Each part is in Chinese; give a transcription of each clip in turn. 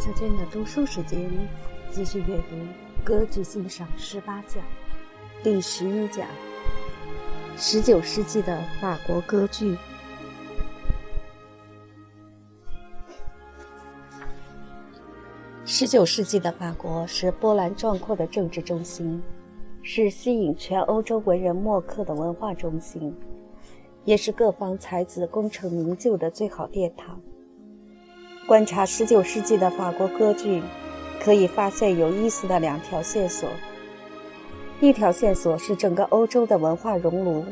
小娟的读书时间，继续阅读《歌剧欣赏十八讲》第十一讲：十九世纪的法国歌剧。十九世纪的法国是波澜壮阔的政治中心，是吸引全欧洲文人墨客的文化中心，也是各方才子功成名就的最好殿堂。观察十九世纪的法国歌剧，可以发现有意思的两条线索。一条线索是整个欧洲的文化熔炉，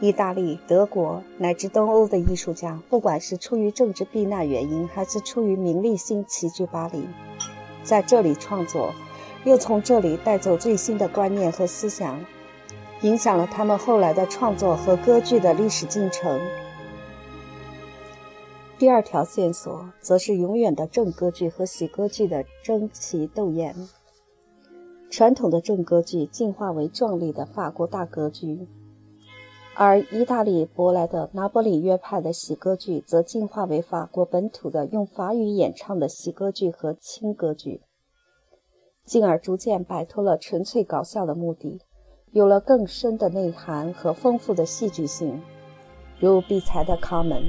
意大利、德国乃至东欧的艺术家，不管是出于政治避难原因，还是出于名利心齐聚巴黎，在这里创作，又从这里带走最新的观念和思想，影响了他们后来的创作和歌剧的历史进程。第二条线索则是永远的正歌剧和喜歌剧的争奇斗艳。传统的正歌剧进化为壮丽的法国大歌剧，而意大利舶来的拿波里约派的喜歌剧则进化为法国本土的用法语演唱的喜歌剧和轻歌剧，进而逐渐摆脱了纯粹搞笑的目的，有了更深的内涵和丰富的戏剧性，如比才的《卡门》。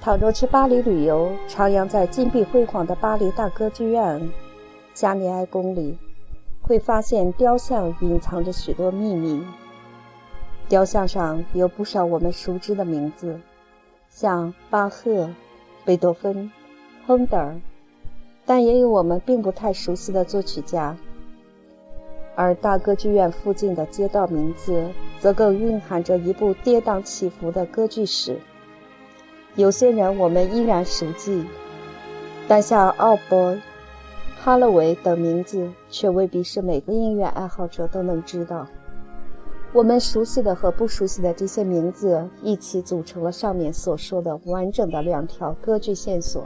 倘若去巴黎旅游，徜徉在金碧辉煌的巴黎大歌剧院加尼埃宫里，会发现雕像隐藏着许多秘密。雕像上有不少我们熟知的名字，像巴赫、贝多芬、亨德尔，但也有我们并不太熟悉的作曲家。而大歌剧院附近的街道名字，则更蕴含着一部跌宕起伏的歌剧史。有些人我们依然熟记，但像奥波、哈勒维等名字，却未必是每个音乐爱好者都能知道。我们熟悉的和不熟悉的这些名字，一起组成了上面所说的完整的两条歌剧线索。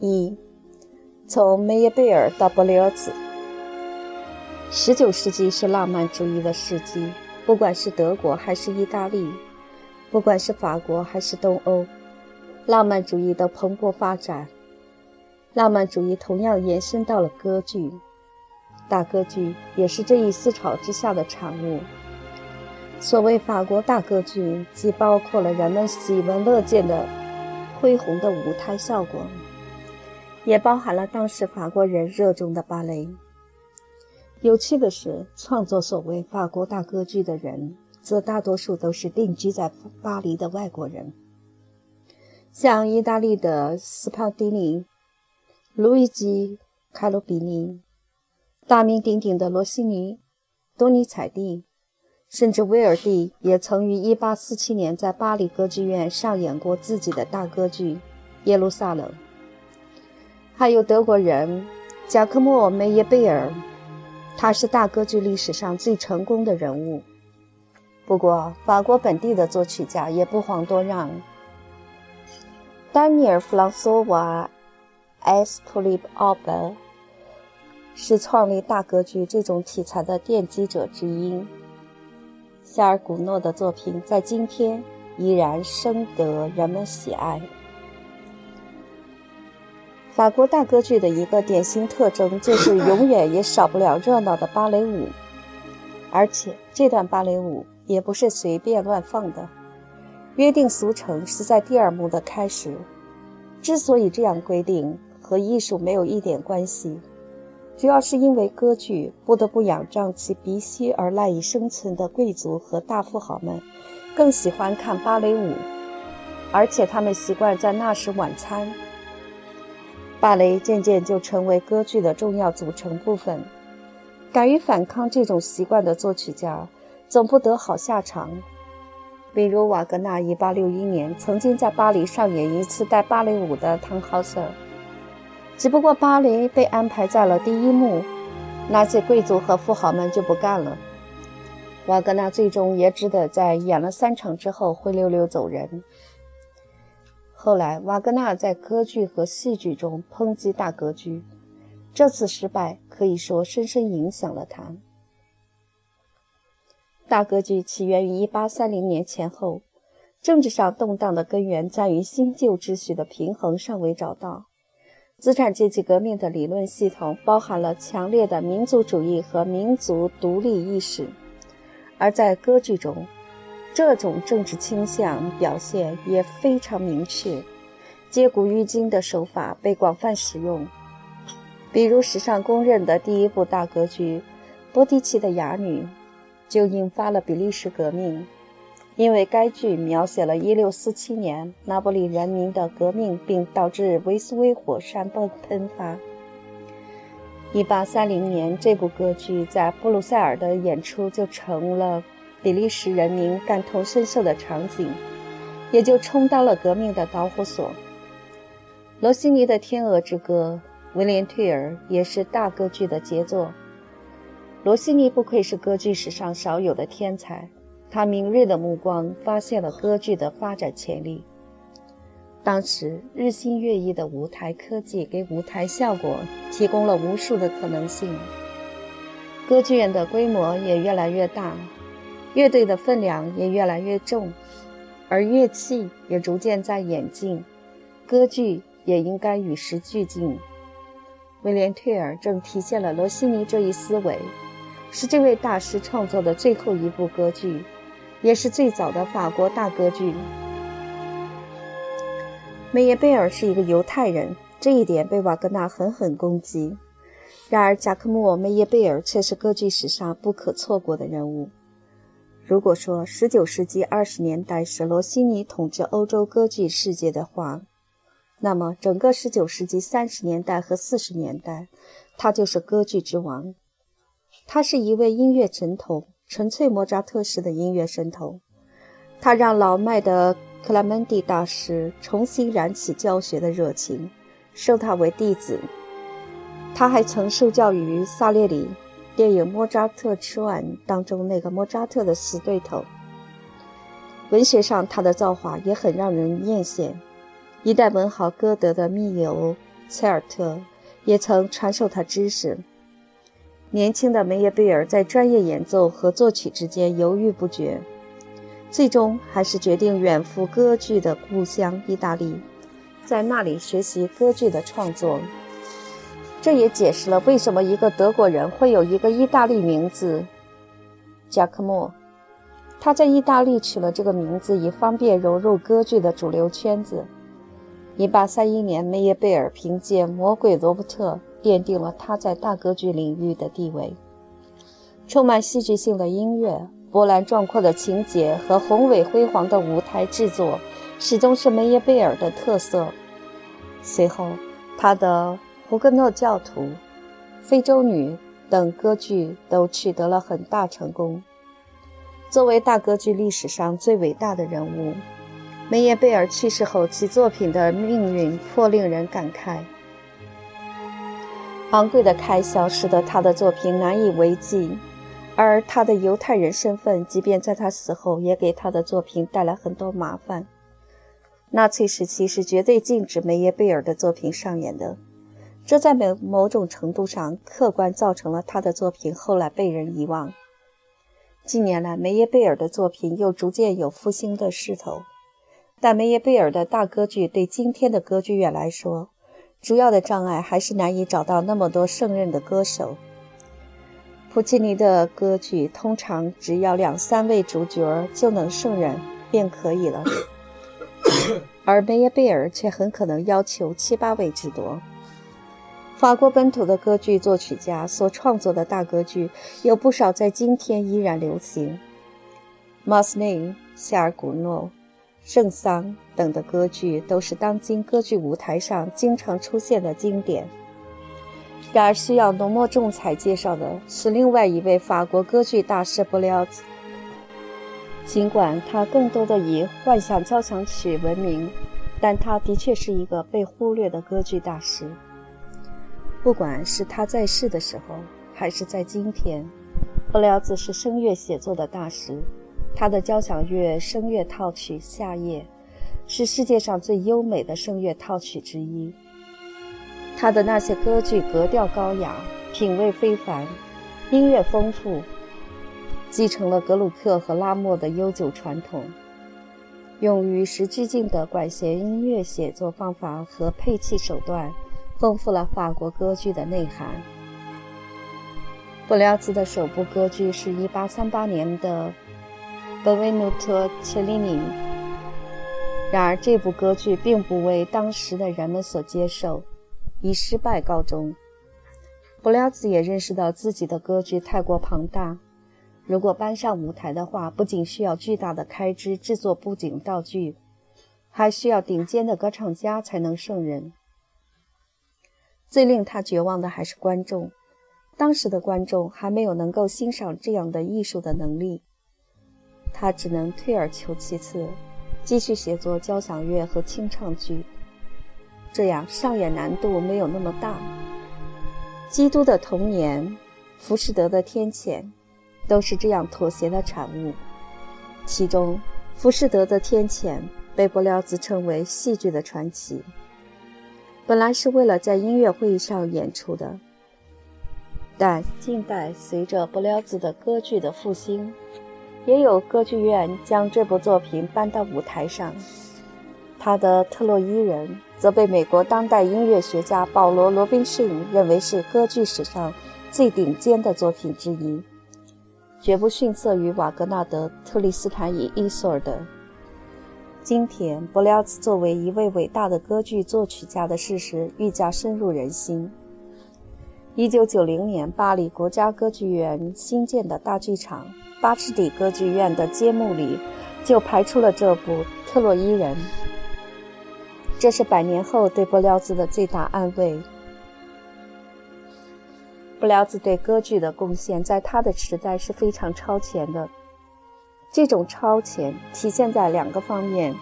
一，从梅耶贝尔到波利奥兹。十九世纪是浪漫主义的世纪。不管是德国还是意大利，不管是法国还是东欧，浪漫主义的蓬勃发展。浪漫主义同样延伸到了歌剧，大歌剧也是这一思潮之下的产物。所谓法国大歌剧，既包括了人们喜闻乐见的恢宏的舞台效果，也包含了当时法国人热衷的芭蕾。有趣的是，创作所谓法国大歌剧的人，则大多数都是定居在巴黎的外国人，像意大利的斯帕蒂尼、路易吉·卡罗比尼、大名鼎鼎的罗西尼、多尼采蒂，甚至威尔第也曾于1847年在巴黎歌剧院上演过自己的大歌剧《耶路撒冷》。还有德国人贾科莫·梅耶贝尔。他是大歌剧历史上最成功的人物。不过，法国本地的作曲家也不遑多让。丹尼尔·弗朗索瓦·埃斯普利奥本是创立大歌剧这种题材的奠基者之一。夏尔·古诺的作品在今天依然深得人们喜爱。法国大歌剧的一个典型特征 就是永远也少不了热闹的芭蕾舞，而且这段芭蕾舞也不是随便乱放的，约定俗成是在第二幕的开始。之所以这样规定，和艺术没有一点关系，主要是因为歌剧不得不仰仗其鼻息而赖以生存的贵族和大富豪们，更喜欢看芭蕾舞，而且他们习惯在那时晚餐。芭蕾渐渐就成为歌剧的重要组成部分。敢于反抗这种习惯的作曲家，总不得好下场。比如瓦格纳，1861年曾经在巴黎上演一次带芭蕾舞的《唐豪瑟》，只不过芭蕾被安排在了第一幕，那些贵族和富豪们就不干了。瓦格纳最终也只得在演了三场之后灰溜溜走人。后来，瓦格纳在歌剧和戏剧中抨击大歌剧，这次失败可以说深深影响了他。大歌剧起源于1830年前后，政治上动荡的根源在于新旧秩序的平衡尚未找到。资产阶级革命的理论系统包含了强烈的民族主义和民族独立意识，而在歌剧中，这种政治倾向表现也非常明确。借古喻今的手法被广泛使用，比如史上公认的第一部大歌剧《波提奇的哑女》，就引发了比利时革命。因为该剧描写了1647年拿波里人民的革命，并导致维苏威火山爆喷发。1830年，这部歌剧在布鲁塞尔的演出就成了比利时人民感同身受的场景，也就充当了革命的导火索。罗西尼的《天鹅之歌》，威廉·退尔也是大歌剧的杰作。罗西尼不愧是歌剧史上少有的天才。他敏锐的目光发现了歌剧的发展潜力。当时日新月异的舞台科技给舞台效果提供了无数的可能性。歌剧院的规模也越来越大，乐队的分量也越来越重，而乐器也逐渐在演进，歌剧也应该与时俱进。威廉·退尔正体现了罗西尼这一思维，是这位大师创作的最后一部歌剧。也是最早的法国大歌剧。梅耶贝尔是一个犹太人，这一点被瓦格纳狠狠攻击。然而，贾克莫·梅耶贝尔却是歌剧史上不可错过的人物。如果说19世纪20年代是罗西尼统治欧洲歌剧世界的话，那么整个19世纪30年代和40年代，他就是歌剧之王。他是一位音乐神童。纯粹莫扎特式的音乐神童，他让老迈的克拉门蒂大师重新燃起教学的热情，收他为弟子。他还曾受教于萨列里，电影《莫扎特之吻》当中那个莫扎特的死对头。文学上，他的造化也很让人艳羡。一代文豪歌德的密友切尔特也曾传授他知识。年轻的梅耶贝尔在专业演奏和作曲之间犹豫不决，最终还是决定远赴歌剧的故乡意大利，在那里学习歌剧的创作。这也解释了为什么一个德国人会有一个意大利名字——贾克莫。他在意大利取了这个名字，以方便融入歌剧的主流圈子。1831年，梅耶贝尔凭借《魔鬼罗伯特》。奠定了他在大歌剧领域的地位。充满戏剧性的音乐、波澜壮阔的情节和宏伟辉煌的舞台制作，始终是梅耶贝尔的特色。随后，他的《胡格诺教徒》《非洲女》等歌剧都取得了很大成功。作为大歌剧历史上最伟大的人物，梅耶贝尔去世后，其作品的命运颇令人感慨。昂贵的开销使得他的作品难以为继，而他的犹太人身份，即便在他死后，也给他的作品带来很多麻烦。纳粹时期是绝对禁止梅耶贝尔的作品上演的，这在某某种程度上客观造成了他的作品后来被人遗忘。近年来，梅耶贝尔的作品又逐渐有复兴的势头，但梅耶贝尔的大歌剧对今天的歌剧院来说，主要的障碍还是难以找到那么多胜任的歌手。普契尼的歌剧通常只要两三位主角就能胜任便可以了，而梅耶贝尔却很可能要求七八位之多。法国本土的歌剧作曲家所创作的大歌剧有不少在今天依然流行，马斯内、夏尔古诺。圣桑等的歌剧都是当今歌剧舞台上经常出现的经典。然而，需要浓墨重彩介绍的是另外一位法国歌剧大师布廖兹。尽管他更多的以幻想交响曲闻名，但他的确是一个被忽略的歌剧大师。不管是他在世的时候，还是在今天，布廖兹是声乐写作的大师。他的交响乐声乐套曲《夏夜》是世界上最优美的声乐套曲之一。他的那些歌剧格调高雅，品味非凡，音乐丰富，继承了格鲁克和拉莫的悠久传统。用与时俱进的管弦音乐写作方法和配器手段，丰富了法国歌剧的内涵。布廖兹的首部歌剧是一八三八年的《本维努托·切利尼》，然而这部歌剧并不为当时的人们所接受，以失败告终。布廖兹也认识到自己的歌剧太过庞大。如果搬上舞台的话，不仅需要巨大的开支制作布景道具，还需要顶尖的歌唱家才能胜任。最令他绝望的还是观众，当时的观众还没有能够欣赏这样的艺术的能力。他只能退而求其次，继续写作交响乐和清唱剧，这样上演难度没有那么大。基督的童年，浮士德的天谴。都是这样妥协的产物。其中，《浮士德的天谴》被布廖兹称为戏剧的传奇。本来是为了在音乐会上演出的，但近代随着布廖兹的歌剧的复兴，也有歌剧院将这部作品搬到舞台上。他的《特洛伊人》则被美国当代音乐学家保罗·罗宾逊认为是歌剧史上最顶尖的作品之一。绝不逊色于瓦格纳的《特里斯坦与伊索尔德》。今天，布廖兹作为一位伟大的歌剧作曲家的事实愈加深入人心。1990年，巴黎国家歌剧院新建的大剧场——巴士底歌剧院的揭幕礼，就排出了这部《特洛伊人》。这是百年后对布廖兹的最大安慰。布廖兹对歌剧的贡献，在他的时代是非常超前的。这种超前体现在两个方面：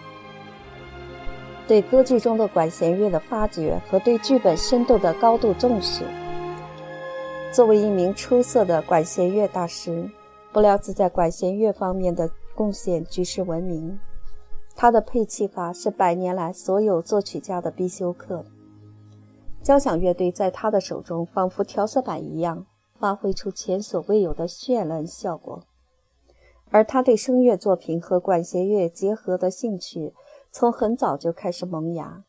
对歌剧中的管弦乐的发掘和对剧本深度的高度重视。作为一名出色的管弦乐大师，布料兹在管弦乐方面的贡献举世闻名。他的配器法是百年来所有作曲家的必修课。交响乐队在他的手中仿佛调色板一样，发挥出前所未有的绚烂效果。而他对声乐作品和管弦乐结合的兴趣，从很早就开始萌芽。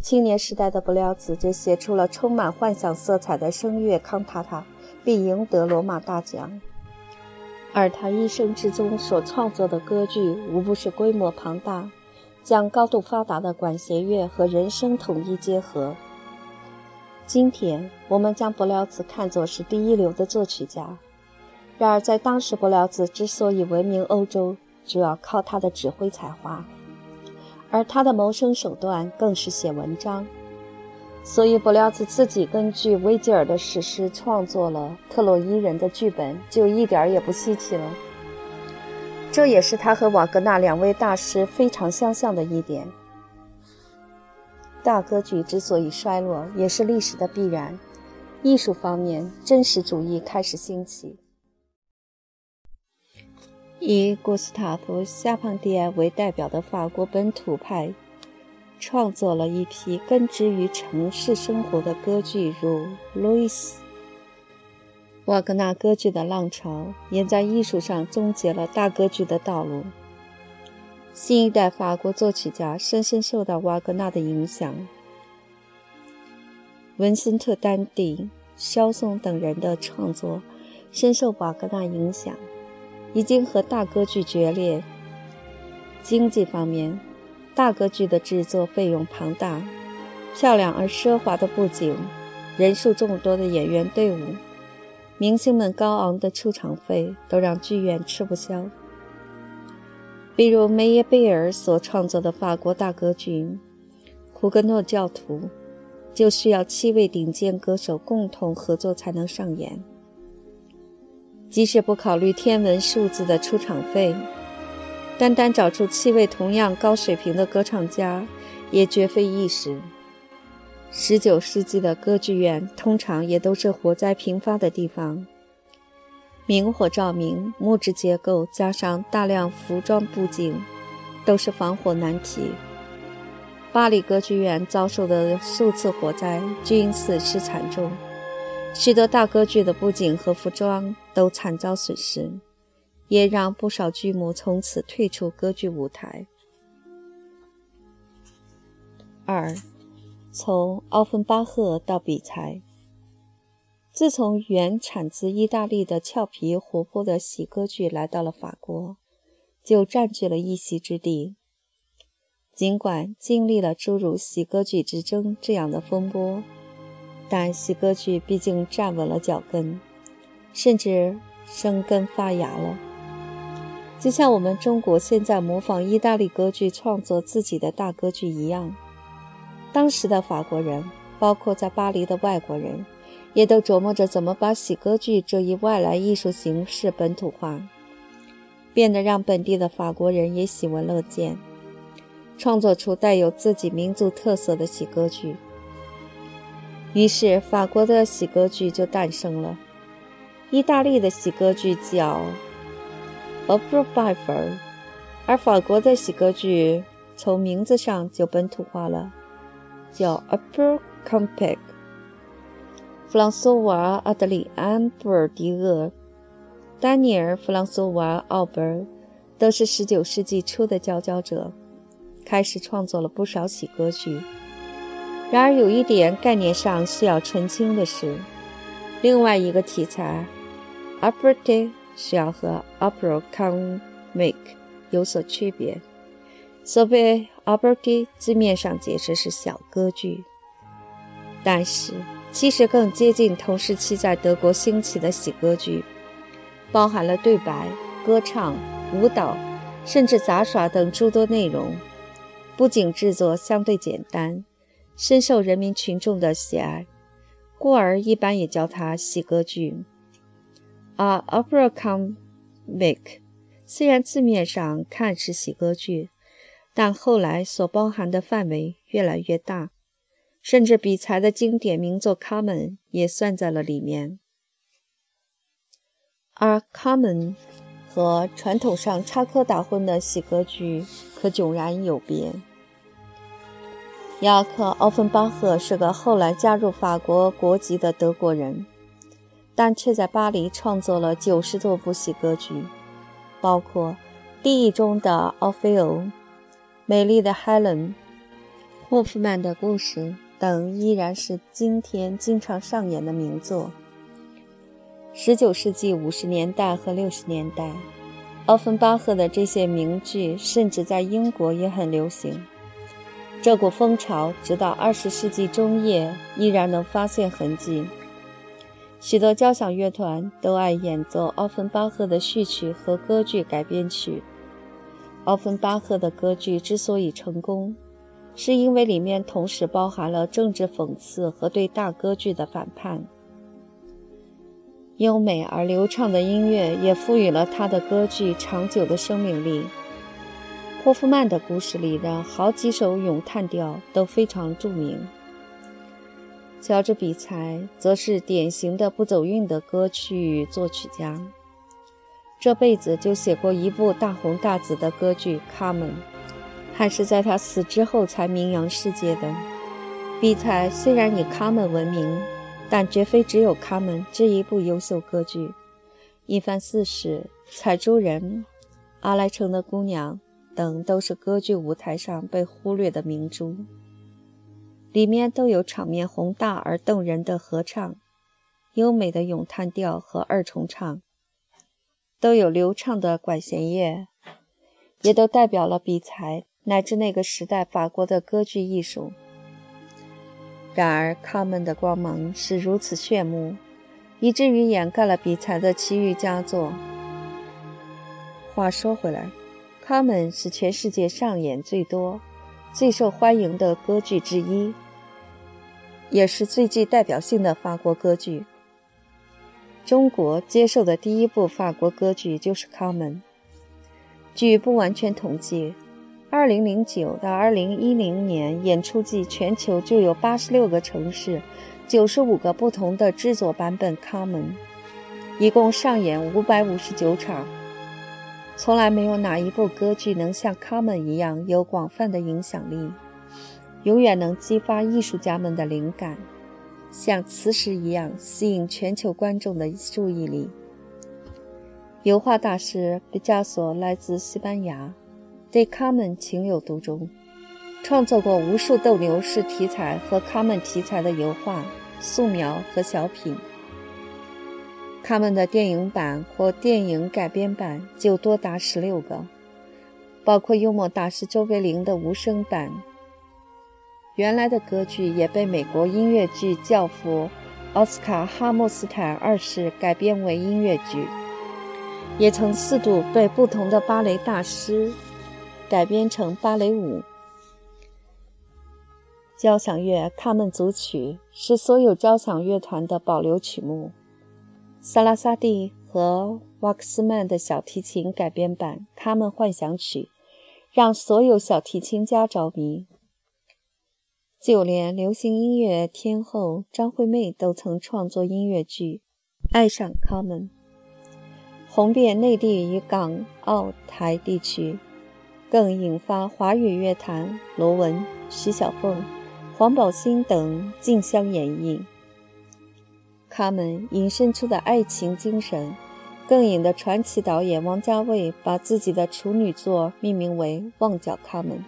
青年时代的布廖兹就写出了充满幻想色彩的声乐康塔塔，并赢得罗马大奖。而他一生之中所创作的歌剧，无不是规模庞大，将高度发达的管弦乐和人声统一结合。今天我们将布廖兹看作是第一流的作曲家，然而在当时，布廖兹之所以闻名欧洲，主要靠他的指挥才华，而他的谋生手段更是写文章。所以，布廖兹自己根据维吉尔的史诗创作了《特洛伊人》的剧本，就一点也不稀奇了。这也是他和瓦格纳两位大师非常相像的一点。大歌剧之所以衰落，也是历史的必然。艺术方面，真实主义开始兴起。以古斯塔夫·夏庞蒂埃为代表的法国本土派，创作了一批根植于城市生活的歌剧，如《路易斯》。瓦格纳歌剧的浪潮，也在艺术上终结了大歌剧的道路。新一代法国作曲家深深受到瓦格纳的影响，文森特·丹蒂、肖松等人的创作深受瓦格纳影响，已经和大歌剧决裂。经济方面，大歌剧的制作费用庞大，漂亮而奢华的布景，人数众多的演员队伍，明星们高昂的出场费，都让剧院吃不消。比如梅耶贝尔所创作的法国大歌剧《胡格诺教徒》，就需要七位顶尖歌手共同合作才能上演。即使不考虑天文数字的出场费，单单找出七位同样高水平的歌唱家，也绝非易事。十九世纪的歌剧院通常也都是火灾频发的地方。明火照明，木质结构加上大量服装布景，都是防火难题。巴黎歌剧院遭受的数次火灾均损失惨重，许多大歌剧的布景和服装都惨遭损失，也让不少剧目从此退出歌剧舞台。二，从奥芬巴赫到比才。自从原产自意大利的俏皮活泼的喜歌剧来到了法国，就占据了一席之地。尽管经历了诸如喜歌剧之争这样的风波，但喜歌剧毕竟站稳了脚跟，甚至生根发芽了。就像我们中国现在模仿意大利歌剧创作自己的大歌剧一样，当时的法国人，包括在巴黎的外国人，也都琢磨着怎么把喜歌剧这一外来艺术形式本土化，变得让本地的法国人也喜闻乐见，创作出带有自己民族特色的喜歌剧。于是，法国的喜歌剧就诞生了。意大利的喜歌剧叫。Opera Buffer，而法国的喜歌剧从名字上就本土化了，叫 Opera Comique。弗朗索瓦·阿德里安·布尔迪厄、丹尼尔·弗朗索瓦·奥伯都是19世纪初的佼佼者，开始创作了不少喜歌剧。然而，有一点概念上需要澄清的是，另外一个题材 Opera。需要和 opera comic 有所区别。所谓 opera，字面上解释是小歌剧，但是其实更接近同时期在德国兴起的喜歌剧，包含了对白、歌唱、舞蹈，甚至杂耍等诸多内容。不仅制作相对简单，深受人民群众的喜爱，故而一般也叫它喜歌剧。而 opera comic 虽然字面上看是喜歌剧，但后来所包含的范围越来越大，甚至比才的经典名作《Common》也算在了里面。而《Common》和传统上插科打诨的喜歌剧可迥然有别。雅克·奥芬巴赫是个后来加入法国国籍的德国人。但却在巴黎创作了九十多部喜歌剧，包括《地狱中的奥菲欧》《美丽的 Helen》《霍夫曼的故事》等，依然是今天经常上演的名作。十九世纪五十年代和六十年代，奥芬巴赫的这些名剧甚至在英国也很流行。这股风潮直到二十世纪中叶依然能发现痕迹。许多交响乐团都爱演奏奥芬巴赫的序曲和歌剧改编曲。奥芬巴赫的歌剧之所以成功，是因为里面同时包含了政治讽刺和对大歌剧的反叛。优美而流畅的音乐也赋予了他的歌剧长久的生命力。霍夫曼的故事里的好几首咏叹调都非常著名。乔治·比才则是典型的不走运的歌曲作曲家，这辈子就写过一部大红大紫的歌剧《卡门》，还是在他死之后才名扬世界的。比才虽然以《卡门》闻名，但绝非只有《卡门》这一部优秀歌剧，《一番四世》《采珠人》《阿莱城的姑娘》等都是歌剧舞台上被忽略的明珠。里面都有场面宏大而动人的合唱，优美的咏叹调和二重唱，都有流畅的管弦乐，也都代表了比才乃至那个时代法国的歌剧艺术。然而，卡门的光芒是如此炫目，以至于掩盖了比才的其余佳作。话说回来，卡门是全世界上演最多。最受欢迎的歌剧之一，也是最具代表性的法国歌剧。中国接受的第一部法国歌剧就是《卡门》。据不完全统计，2009到2010年演出季，全球就有86个城市、95个不同的制作版本《卡门》，一共上演559场。从来没有哪一部歌剧能像《卡门》一样有广泛的影响力，永远能激发艺术家们的灵感，像磁石一样吸引全球观众的注意力。油画大师毕加索来自西班牙，对《卡门》情有独钟，创作过无数斗牛士题材和卡门题材的油画、素描和小品。他们的电影版或电影改编版就多达十六个，包括幽默大师周贝林的无声版。原来的歌剧也被美国音乐剧教父奥斯卡·哈默斯坦二世改编为音乐剧，也曾四度被不同的芭蕾大师改编成芭蕾舞。交响乐《卡门组曲》是所有交响乐团的保留曲目。萨拉萨蒂和瓦克斯曼的小提琴改编版《卡门幻想曲》让所有小提琴家着迷，就连流行音乐天后张惠妹都曾创作音乐剧《爱上卡门》，红遍内地与港澳台地区，更引发华语乐坛罗文、徐小凤、黄宝欣等竞相演绎。他们引申出的爱情精神，更引得传奇导演王家卫把自己的处女作命名为《旺角卡门》。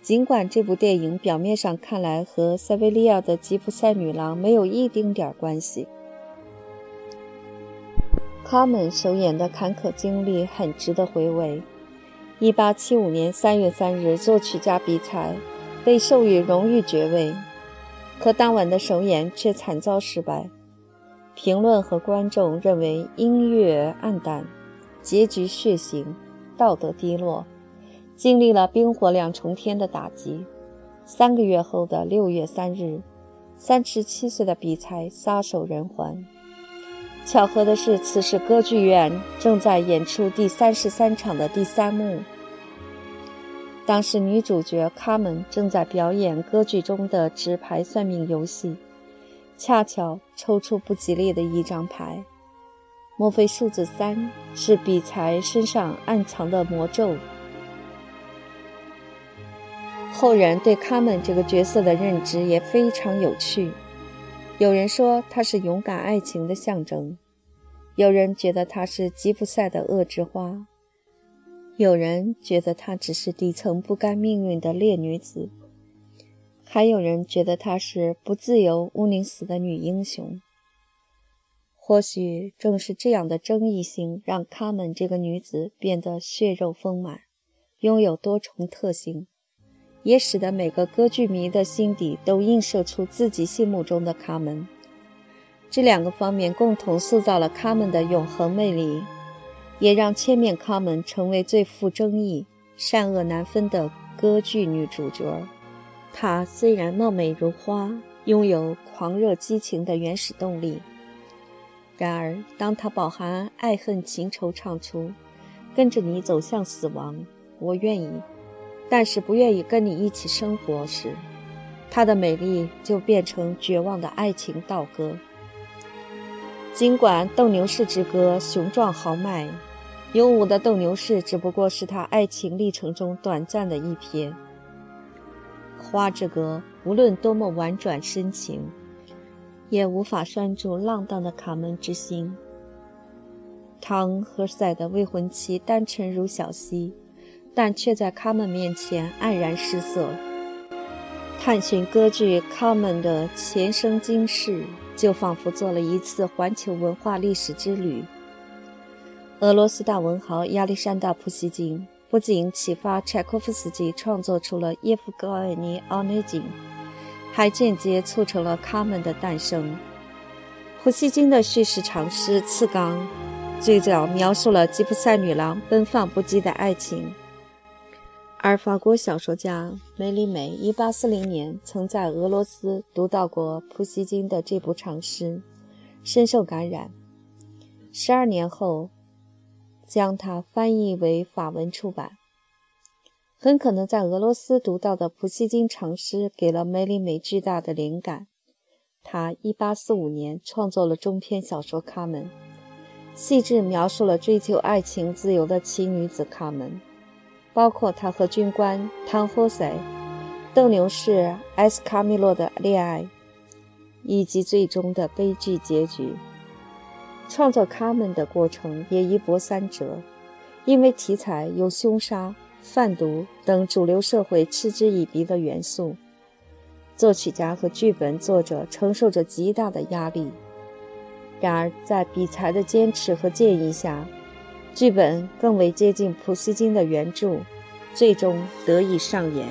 尽管这部电影表面上看来和塞维利亚的吉普赛女郎没有一丁点关系，卡门首演的坎坷经历很值得回味。1875年3月3日，作曲家比才被授予荣誉爵位，可当晚的首演却惨遭失败。评论和观众认为音乐暗淡，结局血腥，道德低落，经历了冰火两重天的打击。三个月后的六月三日，三十七岁的比才撒手人寰。巧合的是，此时歌剧院正在演出第三十三场的第三幕。当时女主角卡门正在表演歌剧中的纸牌算命游戏。恰巧抽出不吉利的一张牌，莫非数字三是比才身上暗藏的魔咒？后人对卡门这个角色的认知也非常有趣。有人说她是勇敢爱情的象征，有人觉得她是吉普赛的恶之花，有人觉得她只是底层不甘命运的烈女子。还有人觉得她是不自由、毋宁死的女英雄。或许正是这样的争议性，让卡门这个女子变得血肉丰满，拥有多重特性，也使得每个歌剧迷的心底都映射出自己心目中的卡门。这两个方面共同塑造了卡门的永恒魅力，也让千面卡门成为最富争议、善恶难分的歌剧女主角。她虽然貌美如花，拥有狂热激情的原始动力，然而当她饱含爱恨情仇唱出“跟着你走向死亡，我愿意，但是不愿意跟你一起生活”时，她的美丽就变成绝望的爱情倒歌。尽管《斗牛士之歌》雄壮豪迈，勇武的斗牛士只不过是他爱情历程中短暂的一瞥。花之歌无论多么婉转深情，也无法拴住浪荡的卡门之心。唐和塞的未婚妻单纯如小溪，但却在卡门面前黯然失色。探寻歌剧卡门的前生今世，就仿佛做了一次环球文化历史之旅。俄罗斯大文豪亚历山大·普希金。不仅启发柴可夫斯基创作出了《叶夫高尔尼奥涅金》，还间接促成了《卡门》的诞生。普希金的叙事长诗《次冈》最早描述了吉普赛女郎奔放不羁的爱情，而法国小说家梅里美1840年曾在俄罗斯读到过普希金的这部长诗，深受感染。十二年后。将它翻译为法文出版。很可能在俄罗斯读到的普希金长诗给了梅里美巨大的灵感。他1845年创作了中篇小说《卡门》，细致描述了追求爱情自由的奇女子卡门，包括她和军官汤霍塞、斗牛士埃斯卡米洛的恋爱，以及最终的悲剧结局。创作《卡门》的过程也一波三折，因为题材有凶杀、贩毒等主流社会嗤之以鼻的元素。作曲家和剧本作者承受着极大的压力。然而，在比才的坚持和建议下，剧本更为接近普希金的原著，最终得以上演。